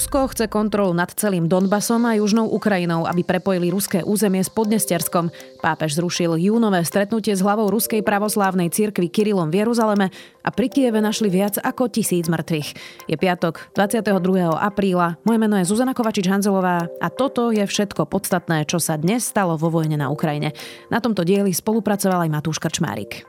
Rusko chce kontrolu nad celým Donbasom a južnou Ukrajinou, aby prepojili ruské územie s Podnesterskom. Pápež zrušil júnové stretnutie s hlavou ruskej pravoslávnej cirkvi Kirilom v Jeruzaleme a pri Kieve našli viac ako tisíc mŕtvych. Je piatok, 22. apríla. Moje meno je Zuzana Kovačič-Hanzelová a toto je všetko podstatné, čo sa dnes stalo vo vojne na Ukrajine. Na tomto dieli spolupracoval aj Matúš Krčmárik.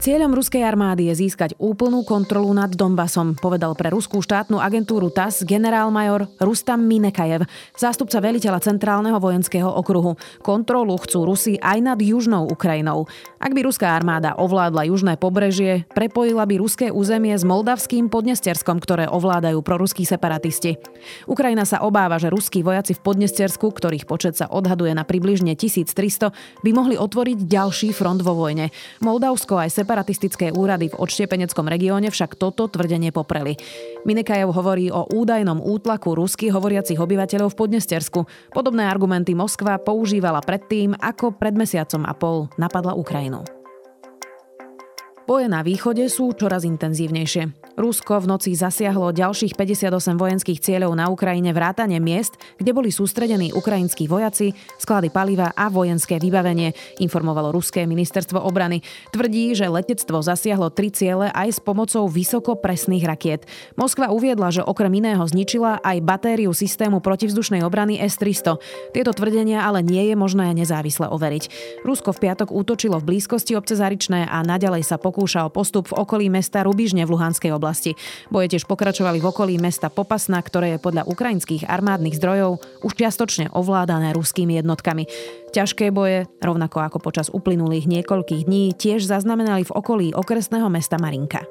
Cieľom ruskej armády je získať úplnú kontrolu nad Donbasom, povedal pre ruskú štátnu agentúru TAS generálmajor Rustam Minekajev, zástupca veliteľa Centrálneho vojenského okruhu. Kontrolu chcú Rusi aj nad južnou Ukrajinou. Ak by ruská armáda ovládla južné pobrežie, prepojila by ruské územie s moldavským Podnesterskom, ktoré ovládajú proruskí separatisti. Ukrajina sa obáva, že ruskí vojaci v Podnestersku, ktorých počet sa odhaduje na približne 1300, by mohli otvoriť ďalší front vo vojne. Moldavsko aj separatistické úrady v odštiepeneckom regióne však toto tvrdenie popreli. Minekajev hovorí o údajnom útlaku rusky hovoriacich obyvateľov v Podnestersku. Podobné argumenty Moskva používala predtým, ako pred mesiacom a pol napadla Ukrajinu. Boje na východe sú čoraz intenzívnejšie. Rusko v noci zasiahlo ďalších 58 vojenských cieľov na Ukrajine vrátane miest, kde boli sústredení ukrajinskí vojaci, sklady paliva a vojenské vybavenie, informovalo ruské ministerstvo obrany. Tvrdí, že letectvo zasiahlo tri ciele aj s pomocou vysokopresných rakiet. Moskva uviedla, že okrem iného zničila aj batériu systému protivzdušnej obrany S-300. Tieto tvrdenia ale nie je možné nezávisle overiť. Rusko v piatok útočilo v blízkosti obce Zaričné a naďalej sa pokúša o postup v okolí mesta Rubižne v Luhanskej oblasti oblasti. Boje tiež pokračovali v okolí mesta Popasna, ktoré je podľa ukrajinských armádnych zdrojov už čiastočne ovládané ruskými jednotkami. Ťažké boje, rovnako ako počas uplynulých niekoľkých dní, tiež zaznamenali v okolí okresného mesta Marinka.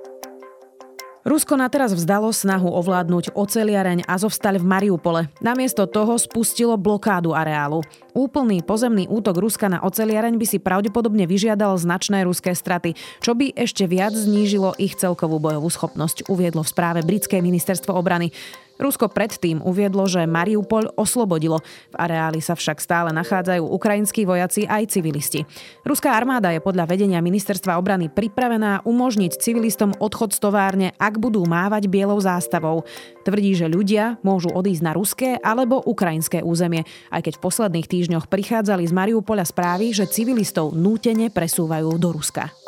Rusko na teraz vzdalo snahu ovládnuť oceliareň Azovstal v Mariupole. Namiesto toho spustilo blokádu areálu. Úplný pozemný útok Ruska na oceliareň by si pravdepodobne vyžiadal značné ruské straty, čo by ešte viac znížilo ich celkovú bojovú schopnosť, uviedlo v správe britské ministerstvo obrany. Rusko predtým uviedlo, že Mariupol oslobodilo. V areáli sa však stále nachádzajú ukrajinskí vojaci aj civilisti. Ruská armáda je podľa vedenia ministerstva obrany pripravená umožniť civilistom odchod z továrne, ak budú mávať bielou zástavou. Tvrdí, že ľudia môžu odísť na ruské alebo ukrajinské územie, aj keď v posledných týždňoch prichádzali z Mariupola správy, že civilistov nútene presúvajú do Ruska.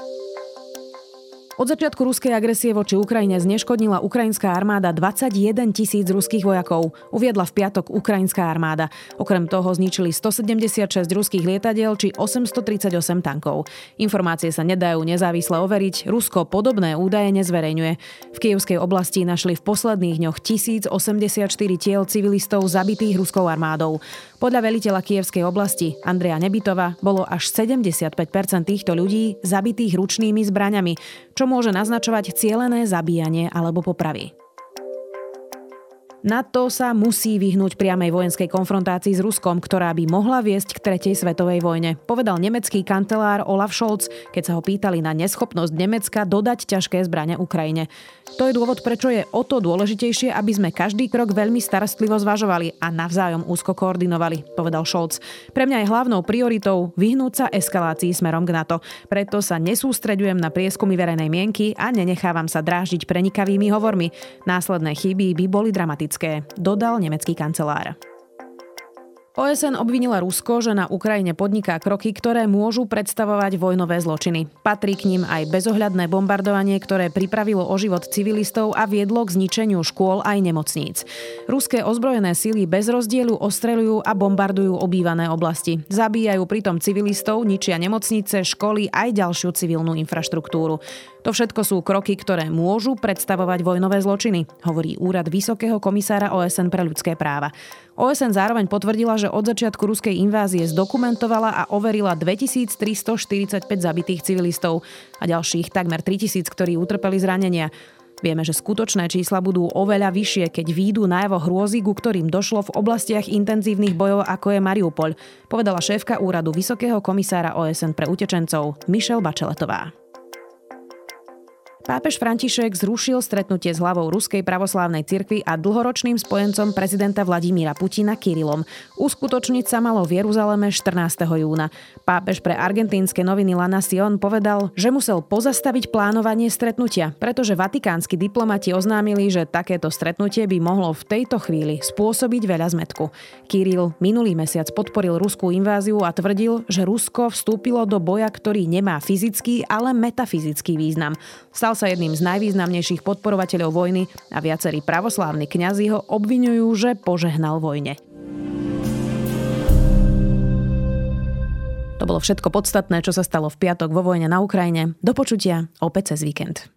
Od začiatku ruskej agresie voči Ukrajine zneškodnila ukrajinská armáda 21 tisíc ruských vojakov, uviedla v piatok ukrajinská armáda. Okrem toho zničili 176 ruských lietadiel či 838 tankov. Informácie sa nedajú nezávisle overiť, Rusko podobné údaje nezverejňuje. V Kievskej oblasti našli v posledných dňoch 1084 tiel civilistov zabitých ruskou armádou. Podľa veliteľa Kievskej oblasti Andreja Nebytova bolo až 75% týchto ľudí zabitých ručnými zbraňami, čo môže naznačovať cielené zabíjanie alebo popravy. NATO sa musí vyhnúť priamej vojenskej konfrontácii s Ruskom, ktorá by mohla viesť k tretej svetovej vojne, povedal nemecký kancelár Olaf Scholz, keď sa ho pýtali na neschopnosť Nemecka dodať ťažké zbrane Ukrajine. To je dôvod, prečo je o to dôležitejšie, aby sme každý krok veľmi starostlivo zvažovali a navzájom úzko koordinovali, povedal Scholz. Pre mňa je hlavnou prioritou vyhnúť sa eskalácii smerom k NATO. Preto sa nesústreďujem na prieskumy verejnej mienky a nenechávam sa dráždiť prenikavými hovormi. Následné chyby by boli dramatické dramatické, dodal nemecký kancelár. OSN obvinila Rusko, že na Ukrajine podniká kroky, ktoré môžu predstavovať vojnové zločiny. Patrí k ním aj bezohľadné bombardovanie, ktoré pripravilo o život civilistov a viedlo k zničeniu škôl aj nemocníc. Ruské ozbrojené síly bez rozdielu ostreľujú a bombardujú obývané oblasti. Zabíjajú pritom civilistov, ničia nemocnice, školy aj ďalšiu civilnú infraštruktúru. To všetko sú kroky, ktoré môžu predstavovať vojnové zločiny, hovorí úrad Vysokého komisára OSN pre ľudské práva. OSN zároveň potvrdila, že od začiatku ruskej invázie zdokumentovala a overila 2345 zabitých civilistov a ďalších takmer 3000, ktorí utrpeli zranenia. Vieme, že skutočné čísla budú oveľa vyššie, keď výjdu najavo hrôzy, ku ktorým došlo v oblastiach intenzívnych bojov, ako je Mariupol, povedala šéfka úradu Vysokého komisára OSN pre utečencov Michelle Bačeletová. Pápež František zrušil stretnutie s hlavou Ruskej pravoslávnej cirkvi a dlhoročným spojencom prezidenta Vladimíra Putina Kirilom. Uskutočniť sa malo v Jeruzaleme 14. júna. Pápež pre argentínske noviny La Nación povedal, že musel pozastaviť plánovanie stretnutia, pretože vatikánsky diplomati oznámili, že takéto stretnutie by mohlo v tejto chvíli spôsobiť veľa zmetku. Kiril minulý mesiac podporil ruskú inváziu a tvrdil, že Rusko vstúpilo do boja, ktorý nemá fyzický, ale metafyzický význam. Stal sa jedným z najvýznamnejších podporovateľov vojny a viacerí pravoslávni kňazi ho obvinujú, že požehnal vojne. To bolo všetko podstatné, čo sa stalo v piatok vo vojne na Ukrajine. Do počutia opäť cez víkend.